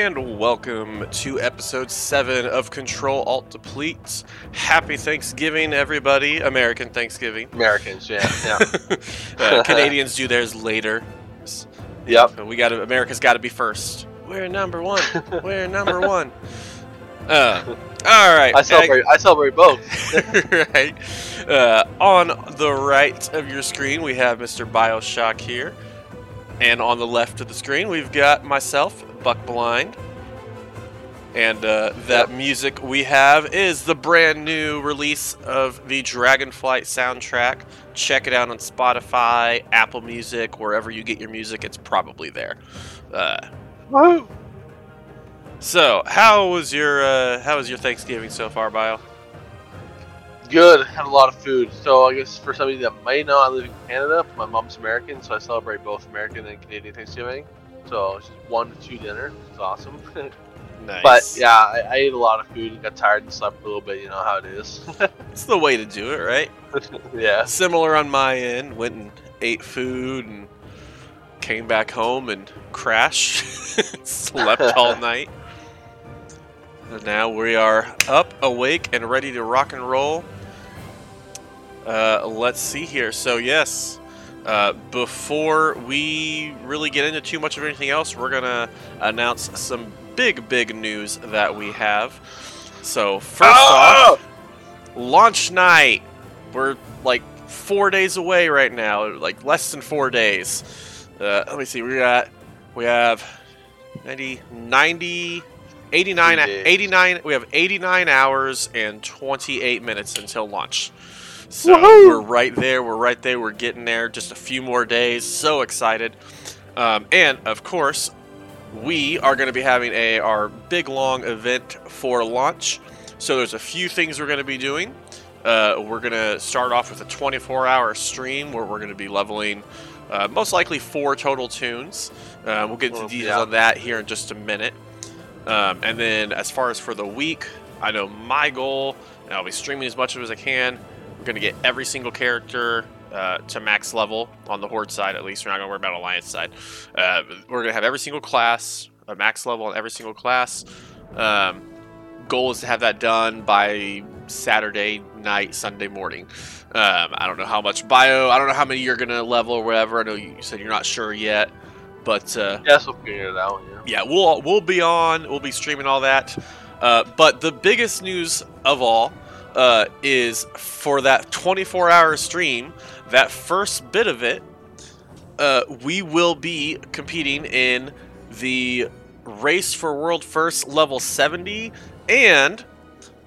and welcome to episode 7 of Control Alt Deplete. Happy Thanksgiving, everybody. American Thanksgiving. Americans, yeah, yeah. Uh, Canadians do theirs later. yep. Uh, We got America's got to be first. We're number one. We're number one. Uh, all right. I celebrate. I celebrate both. right. Uh, on the right of your screen, we have Mr. Bioshock here. And on the left of the screen, we've got myself, Buckblind. And uh, that music we have is the brand new release of the Dragonflight soundtrack. Check it out on Spotify, Apple Music, wherever you get your music, it's probably there. Uh, Woo! so, how was your uh, how was your Thanksgiving so far, Bio? Good. Had a lot of food. So I guess for somebody that might know, I live in Canada. My mom's American, so I celebrate both American and Canadian Thanksgiving. So it's just one to two dinner. It's awesome. Nice. but yeah, I, I ate a lot of food. and Got tired and slept a little bit. You know how it is. It's the way to do it, right? yeah. Similar on my end. Went and ate food and came back home and crashed. Slept all night. And now we are up, awake, and ready to rock and roll. Uh, let's see here. So, yes, uh, before we really get into too much of anything else, we're going to announce some big, big news that we have. So, first Oh! off, launch night. We're like four days away right now, like less than four days. Uh, let me see. We got we have 90, 90 89, 89 we have 89 hours and 28 minutes until launch. So Woohoo! we're right there. We're right there. We're getting there. Just a few more days. So excited. Um, and of course, we are going to be having a our big long event for launch. So there's a few things we're going to be doing. Uh, we're going to start off with a 24-hour stream where we're going to be leveling uh, most likely four total tunes. Uh, we'll get into details yeah. on that here in just a minute. Um, and then as far as for the week, I know my goal, and I'll be streaming as much of it as I can. We're going to get every single character uh, to max level on the Horde side, at least. We're not going to worry about Alliance side. Uh, we're going to have every single class a max level on every single class. Um, goal is to have that done by Saturday night, Sunday morning. Um, I don't know how much bio, I don't know how many you're going to level or whatever. I know you said you're not sure yet, but uh, Yes, we'll figure it out. Yeah. yeah, we'll we'll be on. We'll be streaming all that. Uh, but the biggest news of all uh, is for that 24-hour stream. That first bit of it, uh, we will be competing in the race for world first level 70, and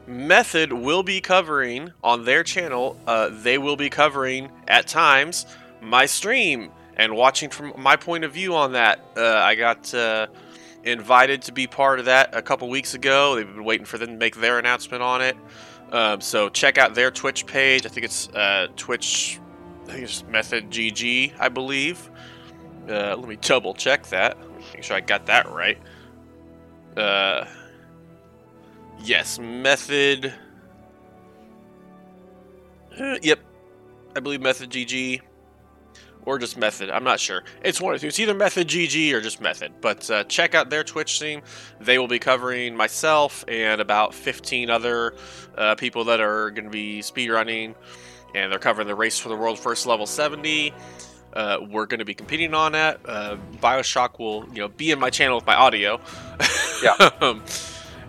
Method will be covering on their channel. Uh, they will be covering at times my stream and watching from my point of view on that. Uh, I got uh, invited to be part of that a couple weeks ago. They've been waiting for them to make their announcement on it. Um, so check out their Twitch page. I think it's uh, Twitch. I think it's Method GG, I believe. Uh, let me double check that. Make sure I got that right. Uh, yes, Method. Uh, yep, I believe Method GG or just Method. I'm not sure. It's one of two. It's either Method GG or just Method. But uh, check out their Twitch stream. They will be covering myself and about 15 other uh, people that are going to be speedrunning, and they're covering the race for the world first level 70. Uh, we're going to be competing on that. Uh, Bioshock will, you know, be in my channel with my audio. Yeah. Um,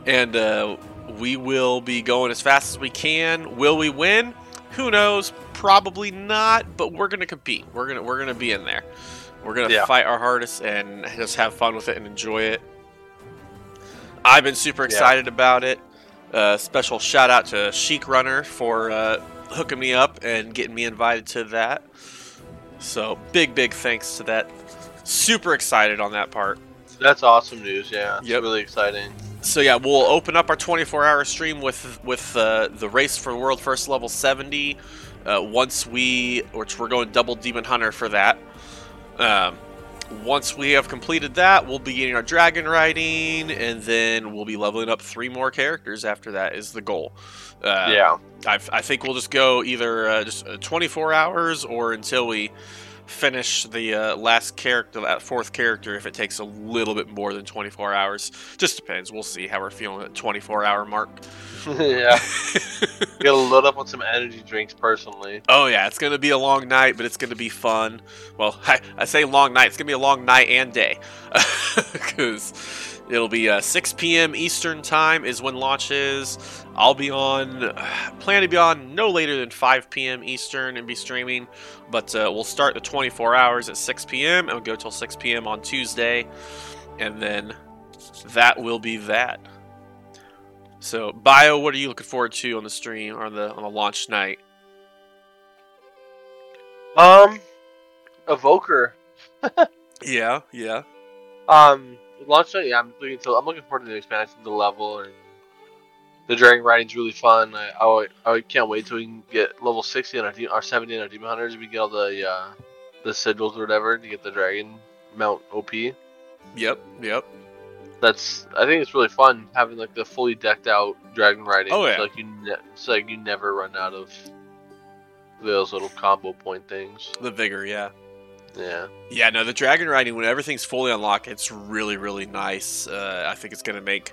and uh, we will be going as fast as we can. Will we win? Who knows? Probably not. But we're gonna compete. We're gonna we're gonna be in there. We're gonna Yeah. fight our hardest and just have fun with it and enjoy it. I've been super Yeah. excited about it. Uh, special shout out to Chic Runner for uh, hooking me up and getting me invited to that. So big big thanks to that. Super excited on that part. That's awesome news. Yeah. It's Yep. really exciting. So yeah, we'll open up our 24-hour stream with with uh, the race for world first level 70. Uh, once we, which we're going double demon hunter for that. Um, once we have completed that, we'll be getting our dragon riding, and then we'll be leveling up three more characters. After that is the goal. Uh, yeah. I, I think we'll just go either uh, just uh, 24 hours or until we finish the uh, last character, that fourth character, if it takes a little bit more than 24 hours. Just depends. We'll see how we're feeling at 24 hour mark. yeah. Gotta load up on some energy drinks personally. Oh yeah, it's gonna be a long night, but it's gonna be fun. Well, I, I say long night. It's gonna be a long night and day, because it'll be uh, 6 p.m. Eastern time is when launch is. I'll be on, plan to be on no later than 5 p.m. Eastern and be streaming. But uh, we'll start the 24 hours at 6 p.m. and we'll go till 6 p.m. on Tuesday, and then that will be that. So, Bio, what are you looking forward to on the stream or on the on the launch night? Um, Evoker. Yeah, yeah. Um, launch night. Yeah, I'm looking to. I'm looking forward to the expansion, the level, and the dragon riding's really fun. I, I, I can't wait till we can get level 60 on our, de- our 70 on our demon hunters. We get all the uh, the sigils or whatever to get the dragon mount OP. Yep, yep. That's I think it's really fun having like the fully decked out dragon riding. Oh, yeah. So, like you, ne- so like you never run out of those little combo point things. The vigor, yeah. Yeah. Yeah, no, the dragon riding when everything's fully unlocked, it's really, really nice. Uh, I think it's gonna make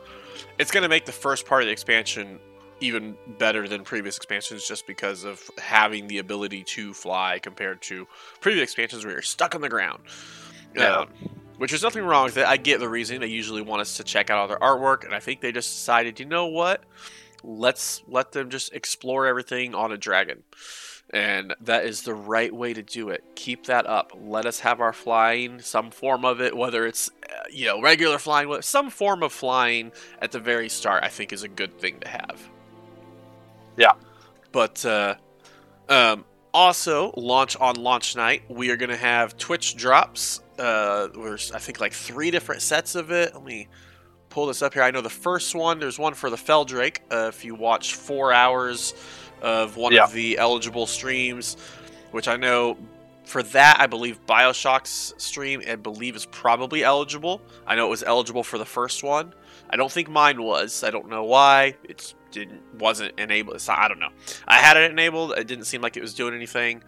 it's gonna make the first part of the expansion even better than previous expansions just because of having the ability to fly compared to previous expansions where you're stuck on the ground. Yeah. Um, which is nothing wrong with it. I get the reason they usually want us to check out all their artwork, and I think they just decided, you know what? Let's let them just explore everything on a dragon. And that is the right way to do it. Keep that up. Let us have our flying, some form of it, whether it's uh, you know regular flying, some form of flying at the very start. I think is a good thing to have. Yeah. But uh, um, also launch on launch night, we are gonna have Twitch drops. Uh, there's I think like three different sets of it. Let me pull this up here. I know the first one. There's one for the Feldrake. Uh, if you watch four hours of one Yeah. of the eligible streams, which I know for that, I believe Bioshock's stream, I believe, is probably eligible. I know it was eligible for the first one. I don't think mine was. I don't know why. It didn't wasn't enabled. So I don't know. I had it enabled. It didn't seem like it was doing anything.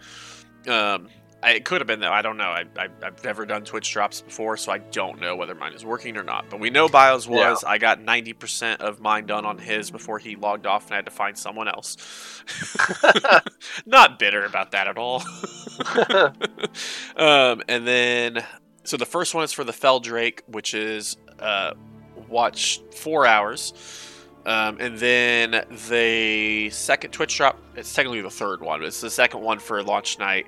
Um, it could have been though. I don't know. I, I, I've never done Twitch drops before, so I don't know whether mine is working or not. But we know Bios was. I got ninety percent of mine done on his before he logged off, and I had to find someone else. not bitter about that at all. um, and then, so the first one is for the Feldrake, which is uh, watch four hours. Um, and then the second Twitch drop, it's technically the third one, but it's the second one for launch night.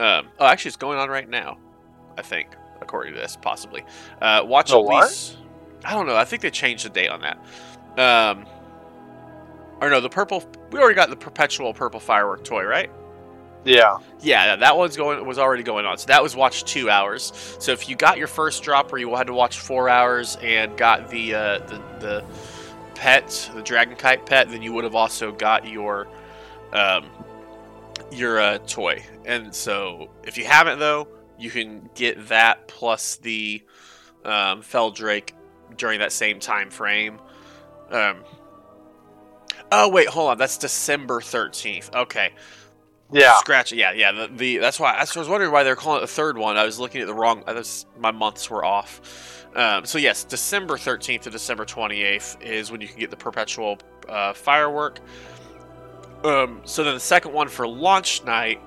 Um, oh, actually, it's going on right now, I think, according to this, possibly. Uh, watch The at what? least. I don't know. I think they changed the date on that. Um, or no, the purple. We already got the perpetual purple firework toy, right? yeah. Yeah, that one's going was already going on. So that was watched two hours. So if you got your first drop where you had to watch four hours and got the uh, the the pet, the dragon kite pet, then you would have also got your um, your uh, toy. And so if you haven't though, you can get that plus the um, Feldrake during that same time frame. Um, oh wait, hold on. That's December thirteenth. Okay. Yeah. Scratch it. Yeah, yeah. The, the that's why I was wondering why they're calling it the third one. I was looking at the wrong. I was, my months were off. Um, so yes, December thirteenth to December twenty eighth is when you can get the perpetual uh, firework. Um, so then the second one for launch night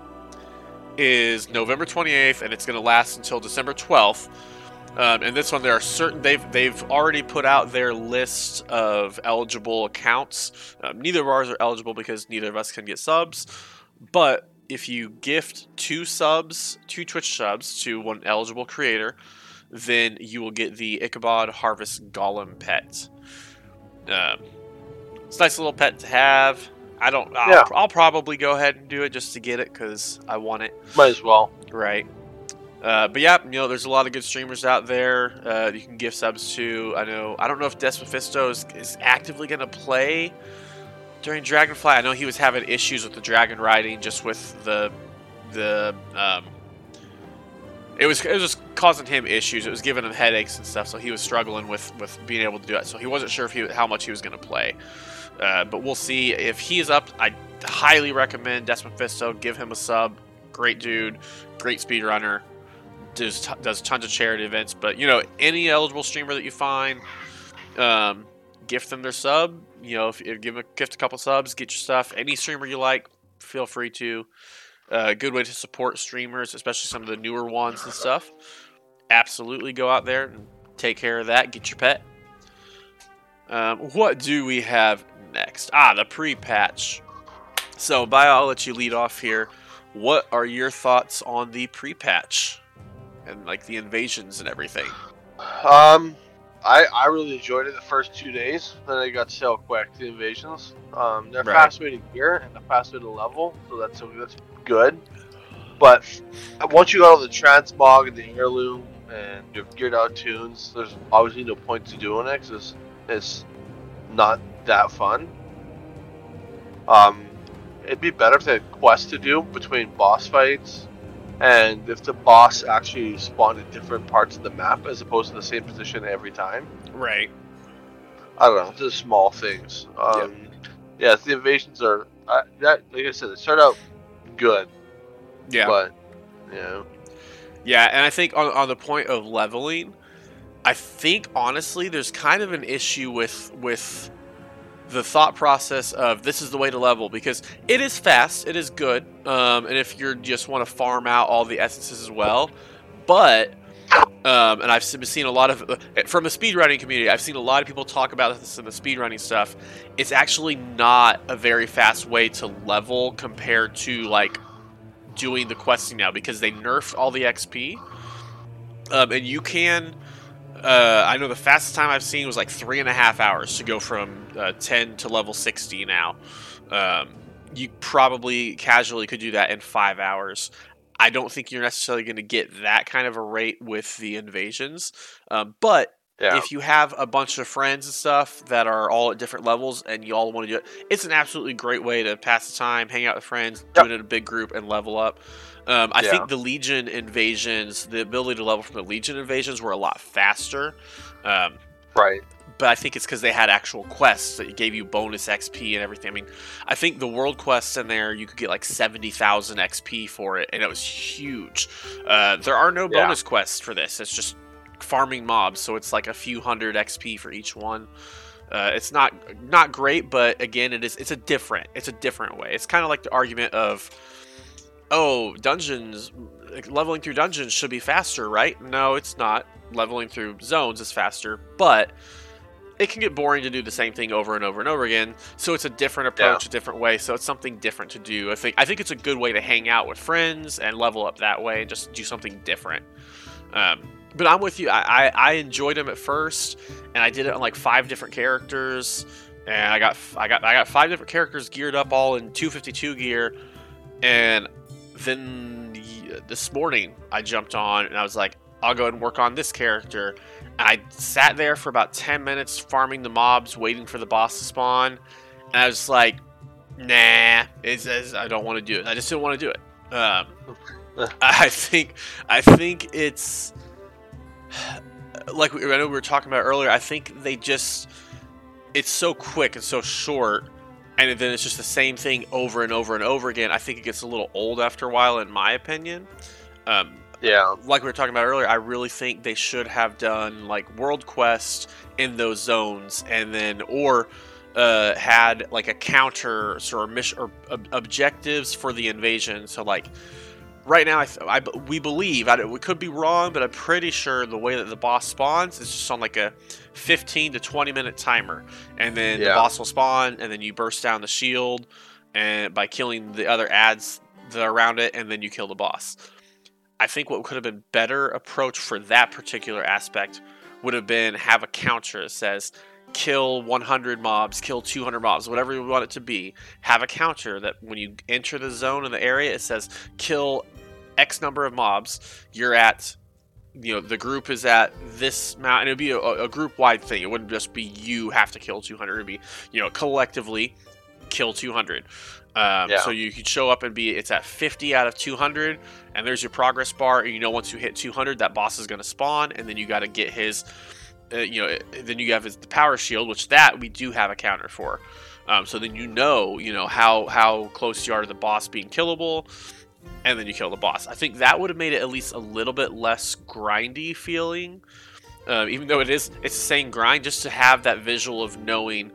is November twenty eighth, and it's going to last until December twelfth. Um, and this one, there are certain they've they've already put out their list of eligible accounts. Um, neither of ours are eligible because neither of us can get subs. But if you gift two subs, two Twitch subs to one eligible creator, then you will get the Ichabod Harvest Golem pet. Um, it's a nice little pet to have. I don't. I'll, Yeah. I'll probably go ahead and do it just to get it because I want it. Might as well. Right. Uh, but yeah, you know, there's a lot of good streamers out there. Uh, you can give subs to. I know. I don't know if Des Mephisto is, is actively going to play during Dragonflight. I know he was having issues with the dragon riding, just with the the. Um, it was it was just causing him issues. It was giving him headaches and stuff, so he was struggling with with being able to do it. So he wasn't sure if he how much he was going to play. Uh, but we'll see if he's up. I highly recommend Des Mephisto. Give him a sub. great dude, great speedrunner, does t- does tons of charity events. But you know, any eligible streamer that you find, um, gift them their sub. You know, if, if give a gift a couple subs, get your stuff. Any streamer you like, feel free to. Uh, good way to support streamers, especially some of the newer ones and stuff. Absolutely go out there and take care of that. Get your pet. Um, what do we have next? Ah, the pre-patch. So, Bio, I'll let you lead off here. What are your thoughts on the pre-patch and like the invasions and everything? Um, I I really enjoyed it the first two days. Then I got so quick the invasions. Um, they're Right. fast way to gear and a fast way to level, so that's that's good. But once you got all the transmog and the heirloom and you've geared out tunes, there's obviously no point to doing it 'cause it's, it's not that fun. Um, it'd be better if they had quests to do between boss fights and if the boss actually spawned in different parts of the map as opposed to the same position every time. Right. I don't know, just small things. Um, yeah, the invasions are uh, that. Like I said, they start out good, Yeah. but you know, Yeah, and I think on, on the point of leveling, I think honestly there's kind of an issue with with the thought process of this is the way to level because it is fast, it is good, um, and if you just want to farm out all the essences as well, but um, and I've seen a lot of uh, from the speedrunning community. I've seen a lot of people talk about this in the speedrunning stuff. It's actually not a very fast way to level compared to like doing the questing now because they nerfed all the XP. Um, and you can, uh, I know the fastest time I've seen was like three and a half hours to go from uh, 10 to level 60 now. Um, you probably casually could do that in five hours. I don't think you're necessarily going to get that kind of a rate with the invasions. Um, but yeah, if you have a bunch of friends and stuff that are all at different levels and you all want to do it, it's an absolutely great way to pass the time, hang out with friends, do it in a big group, and level up. Um, I Yeah. think the Legion invasions, the ability to level from the Legion invasions, were a lot faster. Um, right. but I think it's because they had actual quests that gave you bonus XP and everything. I mean, I think the world quests in there you could get like seventy thousand XP for it, and it was huge. Uh, there are no Yeah. bonus quests for this. It's just farming mobs, so it's like a few hundred XP for each one. Uh, it's not not great, but again, it is. It's a different. It's a different way. It's kind of like the argument of, oh, dungeons, leveling through dungeons should be faster, right? No, it's not. Leveling through zones is faster, but it can get boring to do the same thing over and over and over again. So it's a different approach, a different way. So it's something different to do. I think I think it's a good way to hang out with friends and level up that way and just do something different. Um, but I'm with you. I, I, I enjoyed them at first, and I did it on like five different characters, and I got I got I got five different characters geared up all in 252 gear, and then this morning I jumped on and I was like, I'll go and work on this character. And I sat there for about 10 minutes farming the mobs, waiting for the boss to spawn, and I was like, Nah, it's, it's, I don't want to do it. I just didn't want to do it. Um, I think I think it's like we, I know we were talking about earlier. I think they just it's so quick and so short, and then it's just the same thing over and over and over again. I think it gets a little old after a while, in my opinion. Um, Yeah, like we were talking about earlier, I really think they should have done like world quest in those zones, and then or uh, had like a counter sort of mission or ob- objectives for the invasion. So like right now, I, I we believe I, we could be wrong, but I'm pretty sure the way that the boss spawns is just on like a 15 to 20 minute timer, and then the boss will spawn, and then you burst down the shield, and by killing the other ads that are around it, and then you kill the boss. I think what could have been better approach for that particular aspect would have been have a counter that says kill 100 mobs, kill 200 mobs, whatever you want it to be. Have a counter that when you enter the zone in the area, it says kill X number of mobs. You're at, you know, the group is at this amount, and it would be a, a group wide thing. It wouldn't just be you have to kill 200. It'd be, you know, collectively kill 200. Um, Yeah. So you could show up and be it's at 50 out of 200, and there's your progress bar. And you know, once you hit 200, that boss is going to spawn, and then you got to get his, uh, you know, then you have his the power shield, which that we do have a counter for. Um, so then you know, you know how how close you are to the boss being killable, and then you kill the boss. I think that would have made it at least a little bit less grindy feeling. Um, even though it is, it's the same grind, just to have that visual of knowing,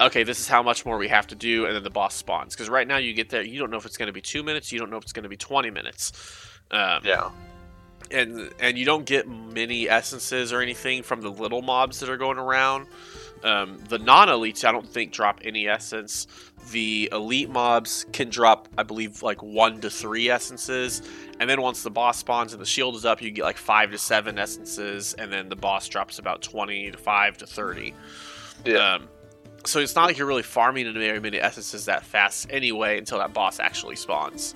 okay, this is how much more we have to do, and then the boss spawns. Because right now you get there, you don't know if it's going to be two minutes, you don't know if it's going to be twenty minutes. Um, Yeah. and and you don't get many essences or anything from the little mobs that are going around. Um, the non-elites, I don't think drop any essence. The elite mobs can drop, I believe, like one to three essences, and then once the boss spawns and the shield is up, you get like five to seven essences, and then the boss drops about twenty to five to thirty. Yeah. Um, so it's not like you're really farming very many essences that fast anyway until that boss actually spawns.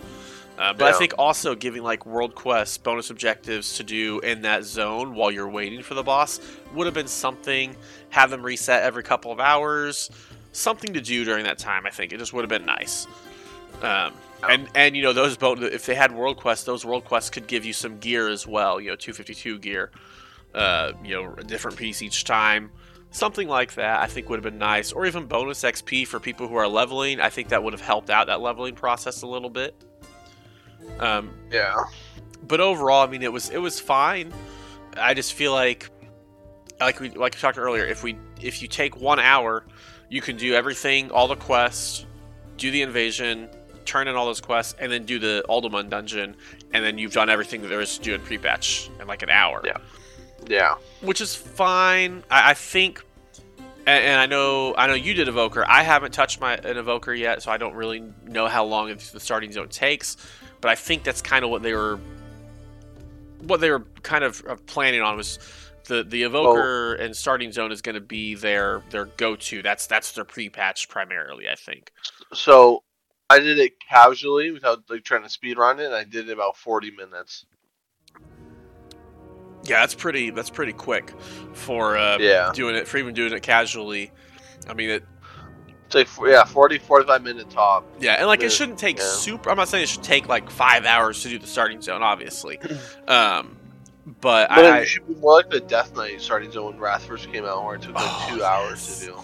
Uh, but I think also giving like world quests, bonus objectives to do in that zone while you're waiting for the boss would have been something. Have them reset every couple of hours, something to do during that time. I think it just would have been nice. Um, and and you know those bon- if they had world quests, those world quests could give you some gear as well. You know, 252 gear. Uh, you know, a different piece each time. Something like that, I think would have been nice, or even bonus XP for people who are leveling. I think that would have helped out that leveling process a little bit. Um, Yeah. but overall, I mean, it was it was fine. I just feel like, like we like we talked earlier, if we if you take one hour, you can do everything, all the quests, do the invasion, turn in all those quests, and then do the Uldaman dungeon, and then you've done everything that there is to do in pre-patch in like an hour. Yeah. Yeah. which is fine. I, I think, and, and I know I know you did Evoker. I haven't touched my an Evoker yet, so I don't really know how long the starting zone takes. But I think that's kind of what they were, what they were kind of planning on was the the Evoker and starting zone is going to be their their go to. That's that's their pre patch primarily. I think. So I did it casually without like trying to speed run it. And I did it about forty minutes. Yeah, that's pretty. That's pretty quick for uh, Yeah. doing it for even doing it casually. I mean, it, It's like yeah, 40, 45 minute top. Yeah, and like it shouldn't take yeah. super. I'm not saying it should take like five hours to do the starting zone, obviously. um, but But I, it should be more like the Death Knight starting zone when Wrath first came out, where it took like Oh, two hours to do.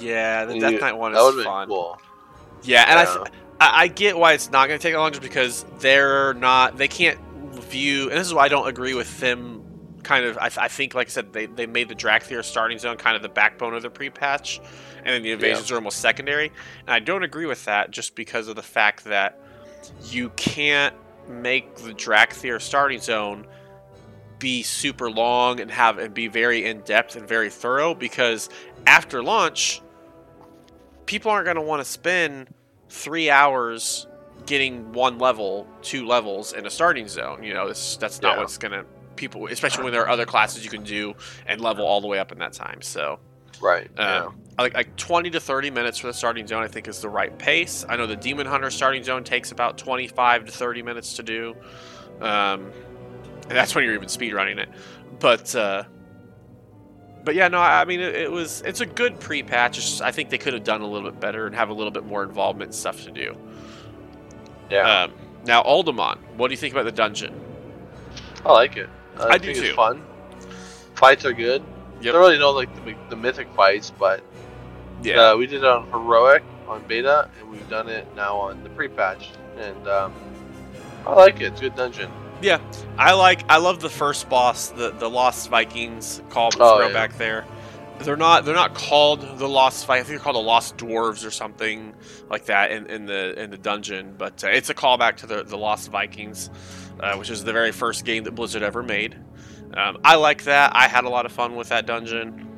yeah, the And Death you- Knight one is fun. cool. Yeah, and I, th- I get why it's not going to take long, just because they're not. They can't view, and this is why I don't agree with them. Kind of, I, th- I think, like I said, they, they made the Dracthyr starting zone kind of the backbone of the pre-patch, and then the invasions are almost secondary. And I don't agree with that, just because of the fact that you can't make the Dracthyr starting zone be super long and have and be very in depth and very thorough because after launch, people aren't going to want to spend three hours getting one level, two levels in a starting zone. You know, this that's not Yeah. what's going to people, especially when there are other classes you can do and level all the way up in that time. So, Right. yeah. um, like like 20 to 30 minutes for the starting zone, I think is the right pace. I know the Demon Hunter starting zone takes about 25 to 30 minutes to do. Um, and that's when you're even speed running it. But uh, but yeah, no, I I mean it, it was it's a good pre-patch. It's just, I think they could have done a little bit better and have a little bit more involvement and stuff to do. Yeah. Um, now Uldaman, what do you think about the dungeon? I like it. I, I do think too. It's fun. Fights are good. Yep. Don't really know like the, the mythic fights, but Yeah, uh, we did it on heroic on beta, and we've done it now on the pre-patch, and um, I like it. It's a good dungeon. Yeah. I like I love the first boss, the the Lost Vikings call Oh, yeah. back there. They're not they're not called the Lost. I think they're called the Lost Dwarves or something like that in, in the in the dungeon. But uh, it's a callback to the the Lost Vikings, uh, which is the very first game that Blizzard ever made. Um, I like that. I had a lot of fun with that dungeon.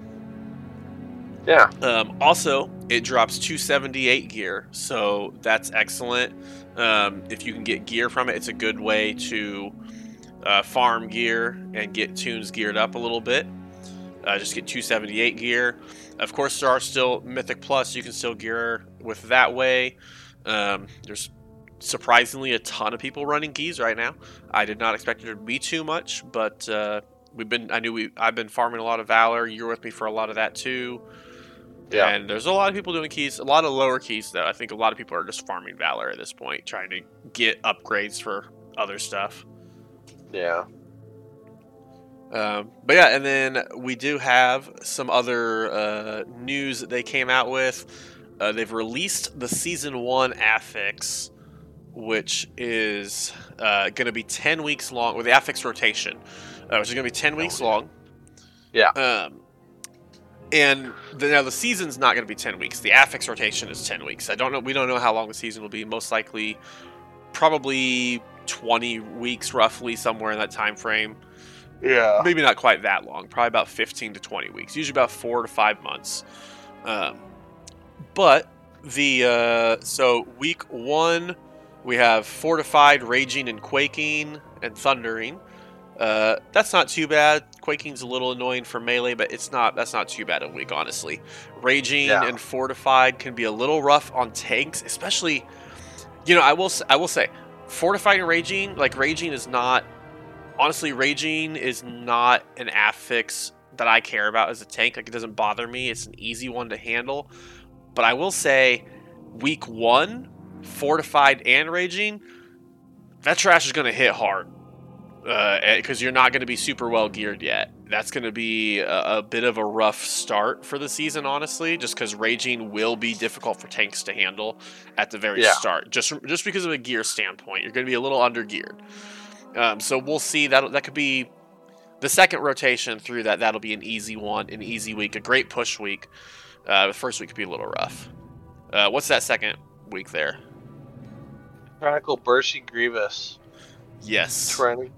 Yeah. Um, also, it drops 278 gear, so that's excellent. Um, if you can get gear from it, it's a good way to uh, farm gear and get tunes geared up a little bit. Uh, just get 278 gear. Of course, there are still Mythic Plus. You can still gear with that way. Um, there's surprisingly a ton of people running keys right now. I did not expect there to be too much, but uh, we've been. I knew we. I've been farming a lot of Valor. You're with me for a lot of that too. Yeah. And there's a lot of people doing keys, a lot of lower keys though. I think a lot of people are just farming Valor at this point, trying to get upgrades for other stuff. Yeah. Um, but yeah, and then we do have some other uh, news that they came out with. Uh, they've released the season one affix which is uh, going to be 10 weeks long, with the affix rotation, uh, which is going to be 10 weeks long. Yeah. Um, and the, now the season's not going to be 10 weeks. The affix rotation is 10 weeks. I don't know. We don't know how long the season will be. Most likely, probably 20 weeks, roughly, somewhere in that time frame. Yeah. Maybe not quite that long. Probably about 15 to 20 weeks. Usually about four to five months. Um, but the uh, so week one we have fortified, raging, and quaking, and thundering. Uh, that's not too bad. Quaking's a little annoying for melee, but it's not. That's not too bad a week, honestly. Raging Yeah. and fortified can be a little rough on tanks, especially. You know, I will. I will say, fortified and raging, like raging, is not. Honestly, raging is not an affix that I care about as a tank. Like it doesn't bother me. It's an easy one to handle. But I will say, week one, fortified and raging, that trash is going to hit hard because you're not going to be super well geared yet. That's going to be a, a bit of a rough start for the season, honestly, just because raging will be difficult for tanks to handle at the very Yeah. start. Just just because of a gear standpoint, you're going to be a little under geared. Um, so we'll see that that could be the second rotation through that. That'll be an easy one, an easy week, a great push week. Uh, the first week could be a little rough. Uh, what's that second week there? Tyrannical Bursting Grievous. Yes. Tyrannic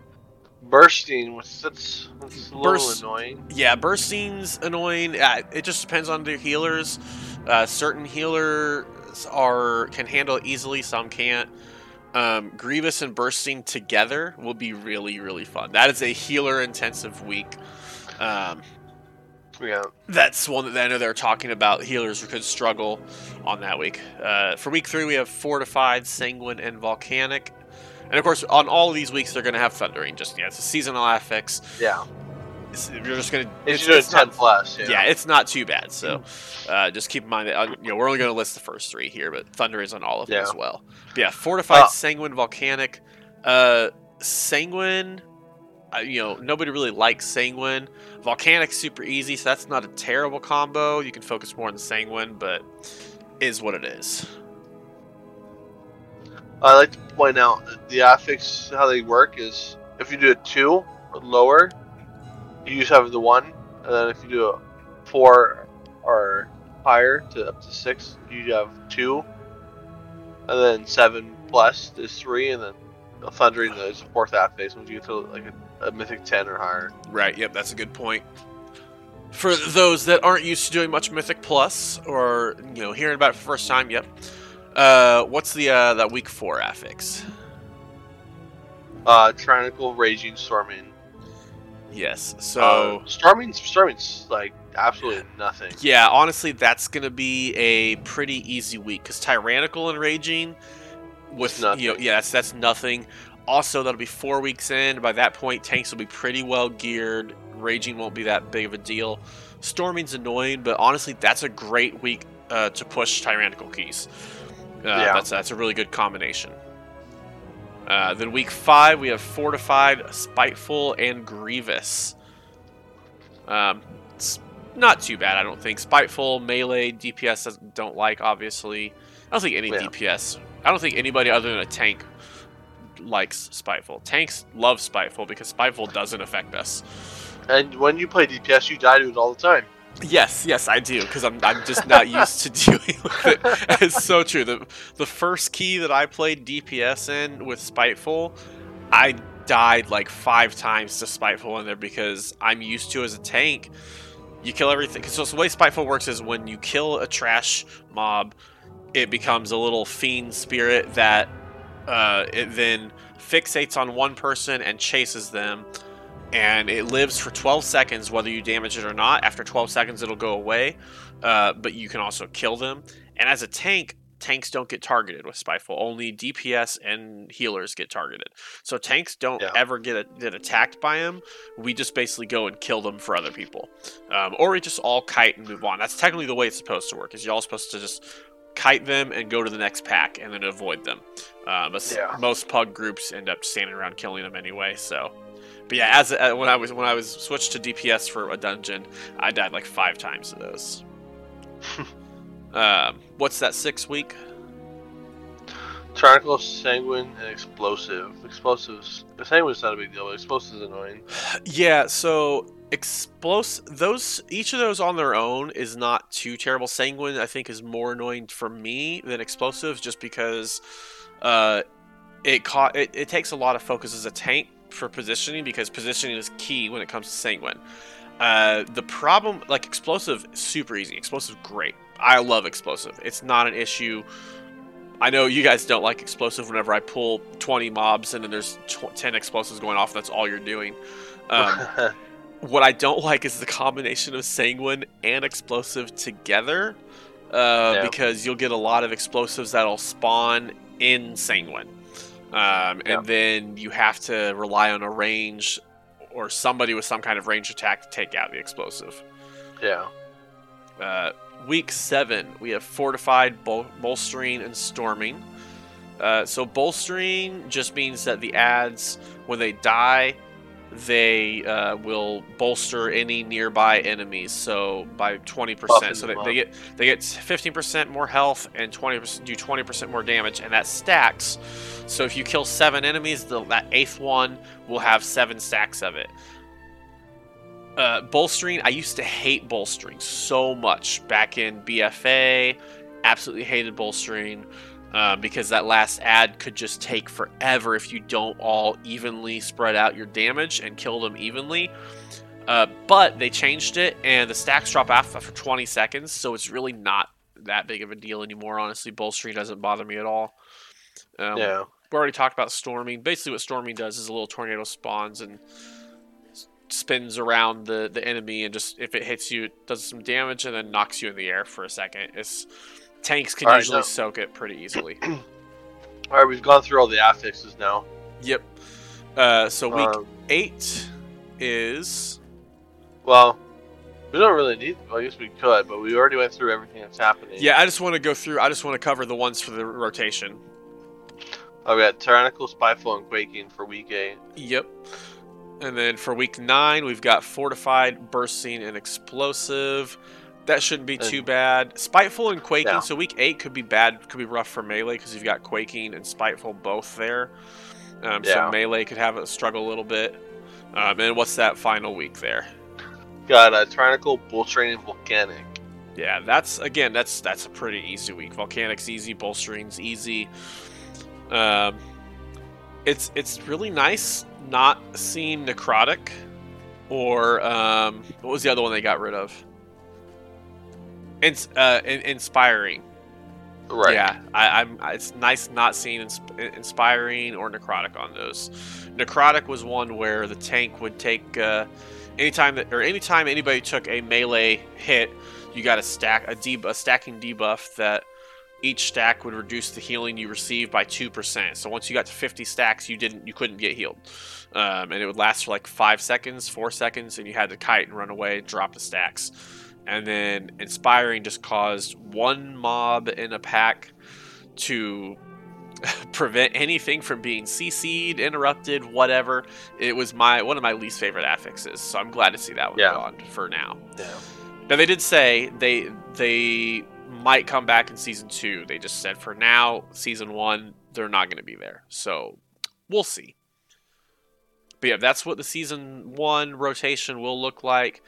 Bursting, was that's, that's a little annoying. Yeah, bursting's annoying. Uh, it just depends on their healers. Uh, certain healers are can handle it easily, some can't. Um, Grievous and bursting together will be really, really fun. That is a healer intensive week. Um, Yeah. that's one that I know they're talking about. Healers could struggle on that week. Uh, for week three, we have Fortified, Sanguine, and Volcanic. And of course, on all of these weeks, they're going to have Thundering. Just yeah, it's a seasonal affix. Yeah. It's- you're just going to. It's, doing 10 plus. Yeah. Yeah. it's not too bad. So uh, just keep in mind that uh, you know we're only going to list the first three here, but Thunder is on all of them as well. But yeah, Fortified, Uh, Sanguine, Volcanic. Uh, Sanguine, uh, you know, nobody really likes Sanguine. Volcanic super easy, so that's not a terrible combo. You can focus more on the Sanguine, but is what it is. I like to point out the affix, how they work is if you do a 2 or lower, you just have the 1. And then if you do a 4 or higher to up to 6, you have 2. And then 7 plus is 3. And then the Thundering is the fourth affix when you get to like a, a Mythic 10 or higher. Right. Yep. That's a good point. For those that aren't used to doing much Mythic Plus or you know hearing about it for the first time, yep. Uh, what's the uh, that week four affix? Uh, Tyrannical Raging Storming. Yes. So uh, Storming, Storming's like absolutely nothing. yeah, honestly, that's gonna be a pretty easy week because Tyrannical and Raging with Nothing. you know yeah that's that's nothing. Also, that'll be four weeks in. By that point, tanks will be pretty well geared. Raging won't be that big of a deal. Storming's annoying, but honestly, that's a great week uh, to push Tyrannical keys. Uh, Yeah. That's that's a really good combination. Uh, then week five, we have Fortified, Spiteful, and Grievous. Um, it's not too bad, I don't think. Spiteful, melee, DPS don't like, obviously. I don't think any Yeah. DPS. I don't think anybody other than a tank likes Spiteful. Tanks love Spiteful because Spiteful doesn't affect us. And when you play DPS, you die to it all the time. Yes, yes, I do because I'm, I'm just not used to dealing with it. It's so true. The the first key that I played DPS in with Spiteful, I died like five times to Spiteful in there because I'm used to as a tank. You kill everything. So the way Spiteful works is when you kill a trash mob, it becomes a little fiend spirit that uh, it then fixates on one person and chases them and it lives for 12 seconds whether you damage it or not. After 12 seconds it'll go away uh, but you can also kill them. And as a tank tanks don't get targeted with spiteful. Only dps and healers get targeted. So tanks don't Yeah. ever get, a, get attacked by them we just basically go and kill them for other people. Um, or we just all kite and move on. That's technically the way it's supposed to work is you're all supposed to just kite them and go to the next pack and then avoid them. Uh, but Yeah. most pug groups end up standing around killing them anyway so but yeah, as uh, when I was when I was switched to DPS for a dungeon, I died like five times to those. um, what's that six week? Tyrannical, Sanguine, and Explosive. Explosives. The Sanguine's not a big deal, but Explosive's annoying. Yeah, so explosive those each of those on their own is not too terrible. Sanguine I think is more annoying for me than explosives, just because uh it caught it, it takes a lot of focus as a tank for positioning because positioning is key when it comes to sanguine. Uh, the problem, like explosive, super easy. Explosive, great. I love explosive. It's not an issue. I know you guys don't like explosive. Whenever I pull 20 mobs and then there's tw- 10 explosives going off, that's all you're doing. Um, what I don't like is the combination of sanguine and explosive together, uh, Yeah. because you'll get a lot of explosives that'll spawn in sanguine, um, and Yeah. then you have to rely on a range or somebody with some kind of range attack to take out the explosive. yeah. Uh, week seven, we have fortified, bol- bolstering, and storming. Uh, so bolstering just means that the ads, when they die, they uh, will bolster any nearby enemies. So by twenty percent, so they, they get they get fifteen percent more health and twenty do twenty percent more damage, and that stacks. So if you kill seven enemies, the, that eighth one will have seven stacks of it. Uh, bolstering, I used to hate bolstering so much back in BFA. Absolutely hated bolstering uh, because that last ad could just take forever if you don't all evenly spread out your damage and kill them evenly. Uh, but they changed it, and the stacks drop off after 20 seconds, so it's really not that big of a deal anymore. Honestly, bolstering doesn't bother me at all. Um, yeah. We already talked about storming. Basically, what storming does is a little tornado spawns and spins around the the enemy, and just if it hits you, it does some damage and then knocks you in the air for a second. It's tanks can right, usually now- soak it pretty easily. All right, we've gone through all the affixes now. yep. Uh, so week Um, eight is well, we don't really need. Well, I guess we could, but we already went through everything that's happening. yeah. I just want to go through. I just want to cover the ones for the rotation. Oh, we got Tyrannical, Spiteful, and Quaking for week eight. Yep. And then for week nine, we've got fortified, bursting, and explosive. That shouldn't be too bad. Spiteful and quaking. Yeah. So week eight could be bad, could be rough for melee because you've got quaking and spiteful both there. Um, So melee could have a struggle a little bit. Um, and what's that final week there? Got uh, Tyrannical, Bolstering, and Volcanic. Yeah, that's again, that's that's a pretty easy week. Volcanic's easy, bolstering's easy. Um, it's it's really nice not seeing necrotic or um, what was the other one they got rid of? Ins- uh, in- inspiring. Right. Yeah, I, I'm. It's nice not seeing insp- inspiring or necrotic on those. Necrotic was one where the tank would take uh, anytime that or anytime anybody took a melee hit, you got a stack a, deb- a stacking debuff that each stack would reduce the healing you receive by two percent. So once you got to 50 stacks, you didn't you couldn't get healed, um, and it would last for like five seconds, four seconds, and you had to kite and run away and drop the stacks. And then inspiring just caused one mob in a pack to prevent anything from being CC'd, interrupted, whatever. It was my one of my least favorite affixes, so I'm glad to see that one Yeah. gone for now. Yeah. Now they did say they they might come back in season two. They just said for now, season one, they're not going to be there. So we'll see. But yeah, that's what the season one rotation will look like.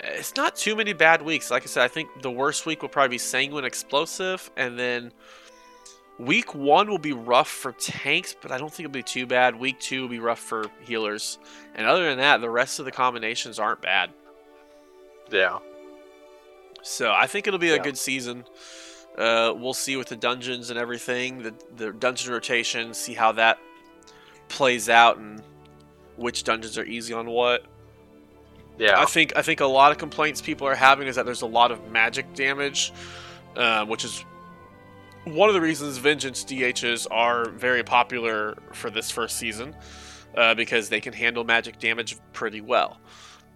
It's not too many bad weeks. Like I said, I think the worst week will probably be Sanguine Explosive, and then week one will be rough for tanks, but I don't think it'll be too bad. Week two will be rough for healers, and other than that, the rest of the combinations aren't bad. Yeah. So I think it'll be a Yeah. good season. Uh, we'll see with the dungeons and everything, the the dungeon rotation, see how that plays out and which dungeons are easy on what. Yeah. I think I think a lot of complaints people are having is that there's a lot of magic damage, uh, which is one of the reasons Vengeance DHs are very popular for this first season, uh, because they can handle magic damage pretty well.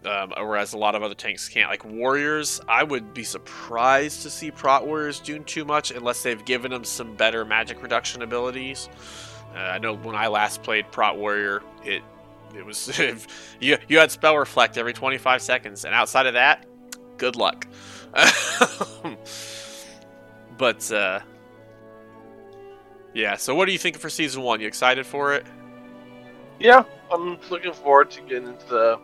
Um, whereas a lot of other tanks can't. Like Warriors, I would be surprised to see Prot Warriors doing too much unless they've given them some better magic reduction abilities. Uh, I know when I last played Prot Warrior, it it was you you had spell reflect every 25 seconds, and outside of that, good luck. but uh, Yeah. So what are you thinking for season one? You excited for it? Yeah, I'm looking forward to getting into the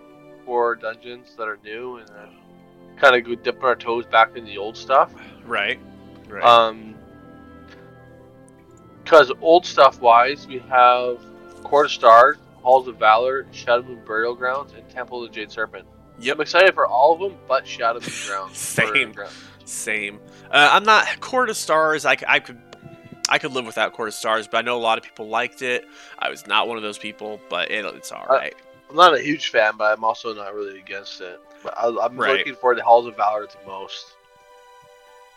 four dungeons that are new and then kind of go dipping our toes back in the old stuff. Right. Right. Um, because old stuff wise, we have Court of Stars, Halls of Valor, Shadowmoon Burial Grounds, and Temple of the Jade Serpent. yep. I'm excited for all of them, but Shadowmoon Grounds. Same. Grounds. Same. Uh, I'm not Court of Stars. I, I could I could live without Court of Stars, but I know a lot of people liked it. I was not one of those people, but it, it's all Uh, right. I'm not a huge fan, but I'm also not really against it. But I, I'm Right. looking forward to Halls of Valor the most.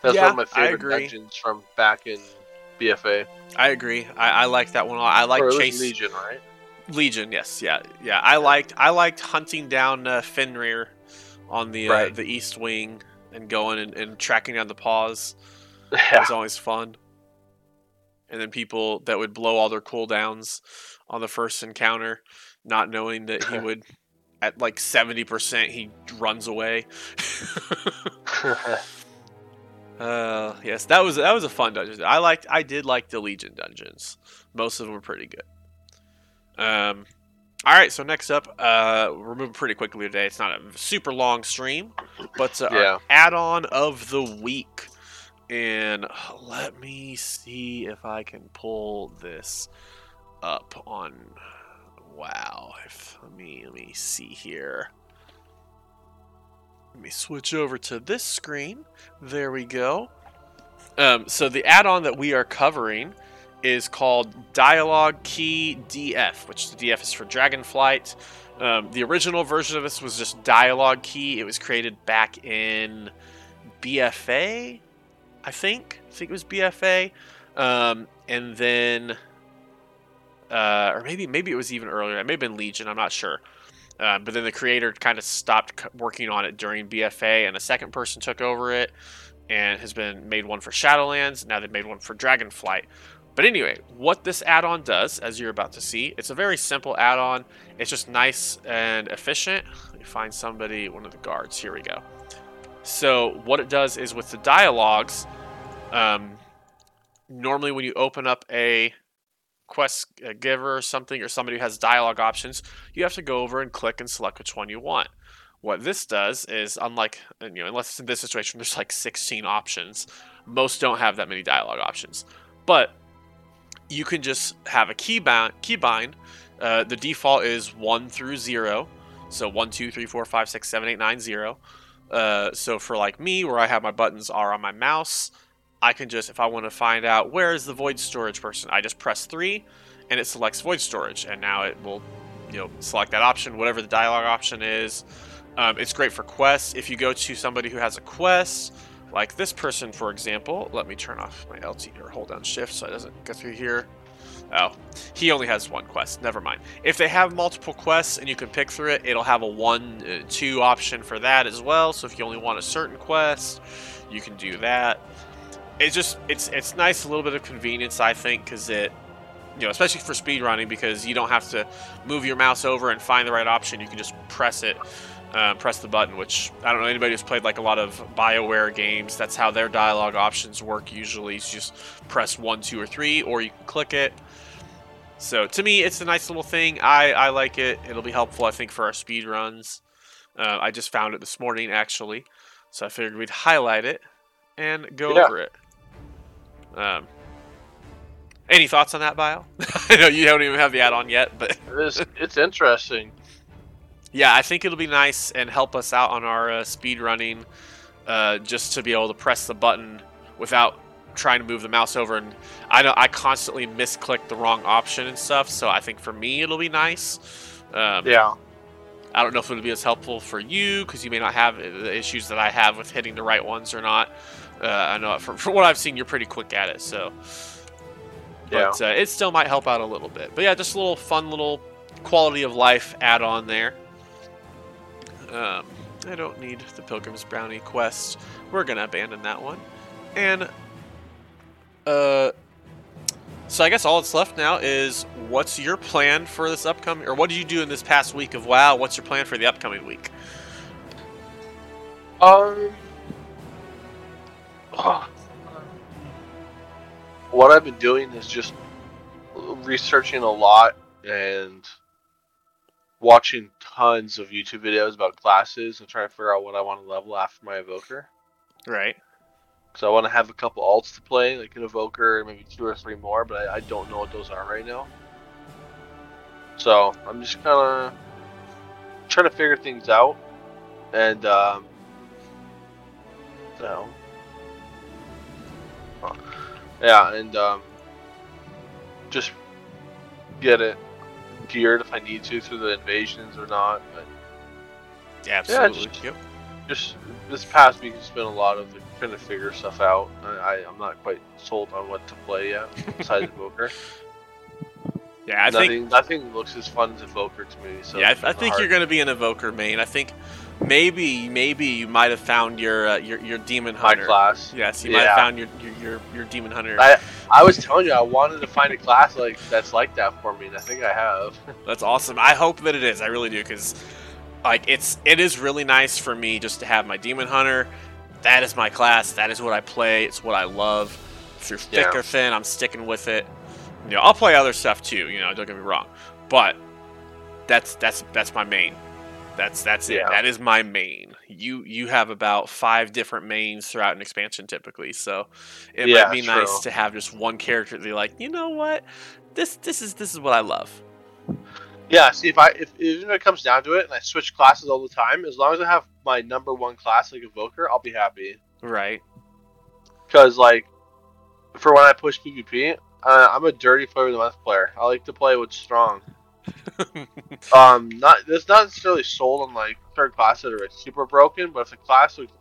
That's Yeah, one of my favorite agree. dungeons from back in BFA. I agree. I, I like that one. a lot. I like or Chase Legion, right? Legion. Yes, yeah, yeah. I liked I liked hunting down uh, Fenryr on the uh, the East Wing and going and, and tracking down the paws. It was always fun. And then people that would blow all their cooldowns on the first encounter, not knowing that he would, at like seventy percent, he runs away. uh, yes, that was that was a fun dungeon. I liked, I did like the Legion dungeons. Most of them were pretty good. Um, all right, so next up, uh, we're moving pretty quickly today. It's not a super long stream, but uh, Yeah. add-on of the week. And let me see if I can pull this up on. Wow. If let me let me see here. Let me switch over to this screen. There we go. Um, so the add-on that we are covering is called Dialogue Key DF, which the DF is for Dragonflight. Um, the original version of this was just Dialogue Key. It was created back in BFA, I think. I think it was BFA, um, and then, uh, or maybe maybe it was even earlier. It may have been Legion. I'm not sure. Uh, but then the creator kind of stopped working on it during BFA, and a second person took over it, and has been made one for Shadowlands. Now they've made one for Dragonflight. But anyway, what this add-on does, as you're about to see, it's a very simple add-on. It's just nice and efficient. Let me find somebody, one of the guards. Here we go. So what it does is with the dialogues, um, normally when you open up a quest uh, giver or something, or somebody who has dialogue options, you have to go over and click and select which one you want. What this does is, unlike you know, unless it's in this situation, there's like 16 options. Most don't have that many dialogue options, but you can just have a keybind. Keybind. Uh, the default is one through zero, so one, two, three, four, five, six, seven, eight, nine, zero. Uh, so for like me, where I have my buttons are on my mouse, I can just, if I want to find out where is the void storage person, I just press three, and it selects void storage, and now it will, you know, select that option, whatever the dialogue option is. Um, it's great for quests. If you go to somebody who has a quest, like this person, for example, let me turn off my LT or hold down shift so it doesn't go through here. Oh, he only has one quest. Never mind. If they have multiple quests and you can pick through it, it'll have a one, uh, two option for that as well. So if you only want a certain quest, you can do that. It's just it's it's nice, a little bit of convenience, I think, because it, you know, especially for speed running because you don't have to move your mouse over and find the right option. You can just press it, uh, press the button. Which I don't know anybody who's played like a lot of Bioware games. That's how their dialogue options work usually. Is just press one, two, or three, or you can click it. So to me, it's a nice little thing. I, I like it. It'll be helpful, I think, for our speed runs. Uh, I just found it this morning, actually, so I figured we'd highlight it and go Yeah. over it. Um, any thoughts on that, Bio? I know you don't even have the add-on yet, but It's, it's interesting. yeah, I think it'll be nice and help us out on our uh, speed running, uh, just to be able to press the button without trying to move the mouse over. And I know I constantly misclick the wrong option and stuff, so I think for me it'll be nice. Um, Yeah. I don't know if it'll be as helpful for you because you may not have the issues that I have with hitting the right ones or not. Uh, I know from, from what I've seen, you're pretty quick at it, so. But uh, it still might help out a little bit. But yeah, just a little fun little quality of life add on there. Um, I don't need the Pilgrim's Brownie quest. We're gonna abandon that one. And uh so I guess all that's left now is what's your plan for this upcoming or what did you do in this past week of WoW? What's your plan for the upcoming week? Um. What I've been doing is just researching a lot and watching tons of YouTube videos about classes and trying to figure out what I want to level after my evoker. Right. So I want to have a couple alts to play, like an evoker, maybe two or three more, but I, I don't know what those are right now. So I'm just kind of trying to figure things out, and um, so yeah, and um, just get it geared if I need to through the invasions or not. But Yeah, absolutely. just- yep. just this past week has been a lot of trying to figure stuff out. I, I I'm not quite sold on what to play yet besides Evoker. Yeah, I nothing think. nothing looks as fun as Evoker to me. So yeah, I, I think hard. you're going to be an evoker main. I think maybe, maybe you might have found your uh, your your demon my hunter. class. Yes, you might have found your your your, your demon hunter. I I was telling you I wanted to find a class like that's like that for me, and I think I have. That's awesome. I hope that it is. I really do because like it's it is really nice for me just to have my demon hunter. That is my class. That is what I play. It's what I love. Through thick Yeah. or thin, I'm sticking with it. You know, I'll play other stuff too. You know, don't get me wrong, but that's that's that's my main. That's that's it. Yeah. That is my main. You you have about five different mains throughout an expansion typically, so it Yeah, might be nice to have just one character that you're like, you know what, this this is this is what I love. Yeah, see if I if even if it comes down to it, and I switch classes all the time, as long as I have my number one class like Evoker, I'll be happy. Right. Because like, for when I push PvP, uh, I'm a dirty flavor of the month player. I like to play what's strong. Um, not that's not necessarily sold on like third classes that are like, super broken, but if the class looks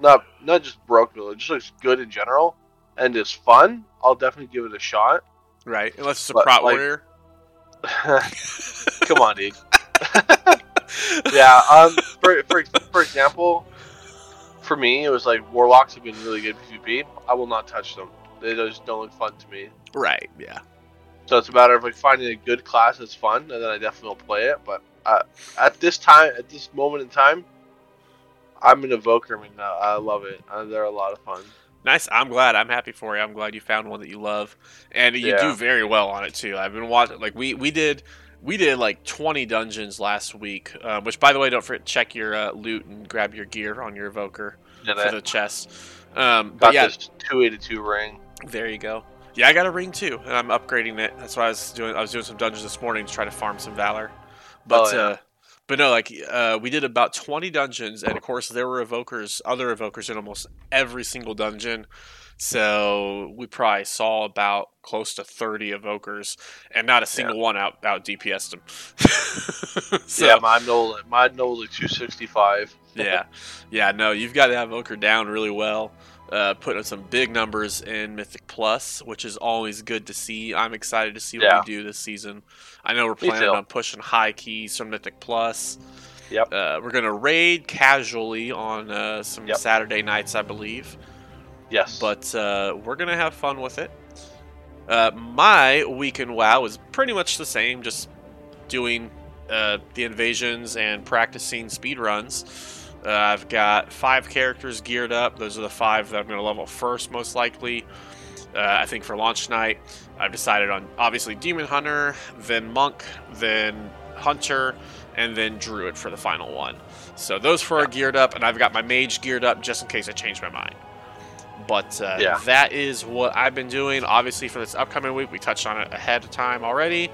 not not just broken, it just looks good in general and is fun, I'll definitely give it a shot. Right. Unless it's a But, prot like- warrior. Come on, dude. yeah. Um. For for for example, for me, it was like warlocks have been really good PvP. I will not touch them. They just don't look fun to me. Right. Yeah. So it's a matter of like finding a good class that's fun, and then I definitely will play it. But uh, at this time, at this moment in time, I'm an evoker. I mean, uh, I love it. Uh, they're a lot of fun. Nice. I'm glad. I'm happy for you. I'm glad you found one that you love, and you Yeah. do very well on it too. I've been watching. Like we we did. We did like 20 dungeons last week, uh, which, by the way, don't forget to check your uh, loot and grab your gear on your evoker And for the chest. Um, but got yeah, this 282 ring. There you go. Yeah, I got a ring too, and I'm upgrading it. That's why I was doing. I was doing some dungeons this morning to try to farm some valor. But Oh, yeah. uh, but no, like uh, we did about 20 dungeons, and of course there were evokers, other evokers in almost every single dungeon. So we probably saw about close to 30 evokers, and not a single one out out DPS'd them. so, yeah, my Nola, my Nola 265. yeah, yeah. No, you've got to have Evoker down really well. Uh, putting some big numbers in Mythic Plus, which is always good to see. I'm excited to see what Yeah. we do this season. I know we're planning on pushing high keys from Mythic Plus. Yep. Uh, we're gonna raid casually on uh, some Yep. Saturday nights, I believe. Yes. But uh, we're gonna have fun with it. Uh, my weekend WoW is pretty much the same, just doing uh, the invasions and practicing speed runs. Uh, I've got five characters geared up. Those are the five that I'm going to level first, most likely. Uh, I think for launch night, I've decided on obviously Demon Hunter, then Monk, then Hunter, and then Druid for the final one. So those four are geared up, and I've got my Mage geared up just in case I change my mind. But uh, Yeah. that is what I've been doing. Obviously, for this upcoming week, we touched on it ahead of time already.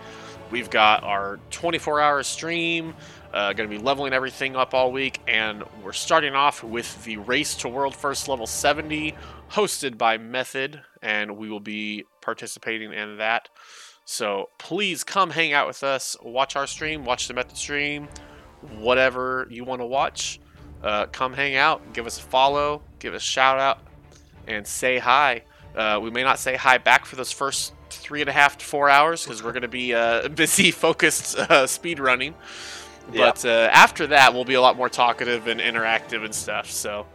We've got our 24 hour stream, uh, going to be leveling everything up all week, and we're starting off with the Race to World First Level 70, hosted by Method, and we will be participating in that. So please come hang out with us, watch our stream, watch the Method stream, whatever you want to watch. Uh, come hang out, give us a follow, give us a shout out, and say hi. Uh, we may not say hi back for those first three and a half to four hours because we're going to be uh, busy, focused uh, speed running. Yeah. But uh, after that, we'll be a lot more talkative and interactive and stuff. So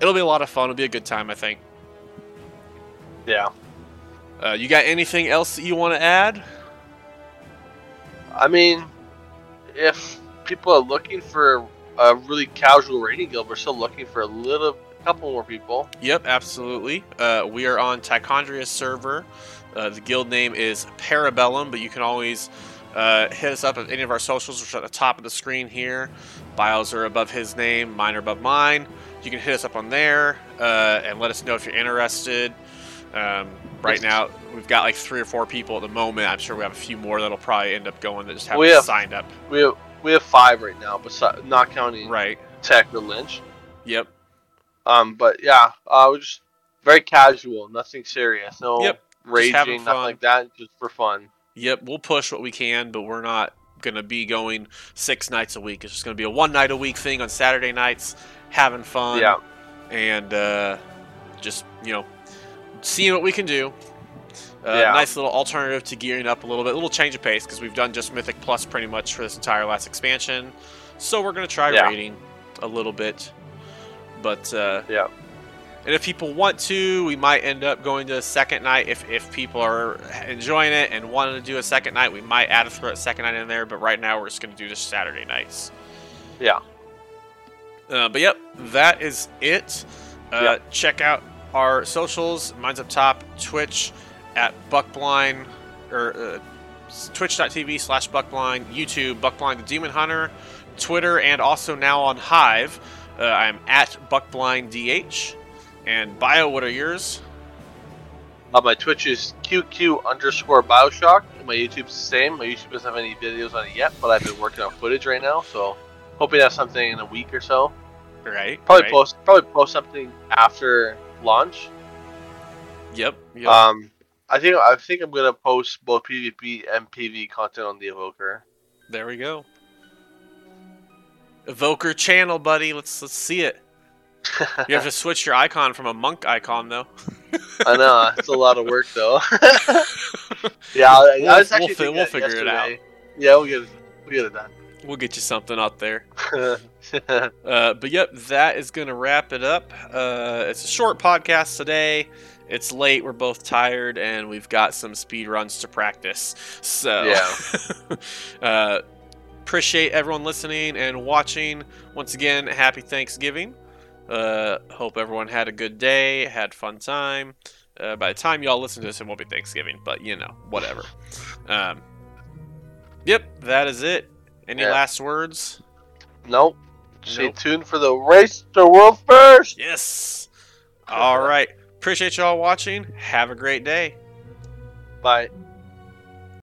it'll be a lot of fun. It'll be a good time, I think. yeah. Uh, you got anything else that you want to add? I mean, if people are looking for a really casual raiding guild, we're still looking for a little, couple more people. Yep, absolutely. Uh, we are on Tichondrius server. Uh, the guild name is Parabellum, but you can always uh, hit us up at any of our socials, which are at the top of the screen here. Bios are above his name, mine are above mine. You can hit us up on there uh, and let us know if you're interested. Um, right now, we've got like three or four people at the moment. I'm sure we have a few more that'll probably end up going that just haven't have- signed up. We have we have five right now, besides not counting Right. Tech or Lynch. Yep. Um, but yeah, uh, we're just very casual, nothing serious, no Yep, raging, nothing like that, just for fun. Yep. We'll push what we can, but we're not gonna be going six nights a week. It's just gonna be a one night a week thing on Saturday nights, having fun. Yeah, and uh, just you know seeing what we can do. Uh, Yeah. Nice little alternative to gearing up a little bit, a little change of pace because we've done just Mythic Plus pretty much for this entire last expansion. So we're gonna try Yeah. rating a little bit, but uh, yeah, and if people want to, we might end up going to a second night if if people are enjoying it and wanting to do a second night. We might add a second night in there, but right now we're just gonna do just Saturday nights. yeah. Uh, but yep, that is it. Uh, Yep. Check out our socials. Mine's up top. Twitch at Buckblind or uh, twitch.tv slash Buckblind. YouTube Buckblind the Demon Hunter. Twitter and also now on Hive. Uh, I'm at BuckblindDH. And bio, what are yours? Uh, my Twitch is QQ underscore Bioshock. My YouTube's the same. My YouTube doesn't have any videos on it yet, but I've been working on footage right now, so hoping to have something in a week or so. Right. Probably right. post probably post something after launch. Yep. yep. Um, I think I think I'm gonna post both PvP and PV content on the Evoker. there we go. Evoker channel, buddy. Let's let's see it. You have to switch your icon from a monk icon though. I know it's a lot of work though. yeah, I, We'll- I was we'll thinking we'll that figure it out. Yeah, we'll get it. We'll get it done. We'll get you something out there. Uh, but yep, that is going to wrap it up. Uh, it's a short podcast today. It's late. We're both tired, and we've got some speed runs to practice. So, Yeah. uh, appreciate everyone listening and watching. Once again, happy Thanksgiving. Uh, hope everyone had a good day, had fun time. Uh, by the time y'all listen to this, it won't be Thanksgiving, but you know, whatever. Um, yep, that is it. Any Yeah. last words? nope. Stay Nope. tuned for the race to world first. Yes. All right. Appreciate y'all watching. Have a great day. Bye.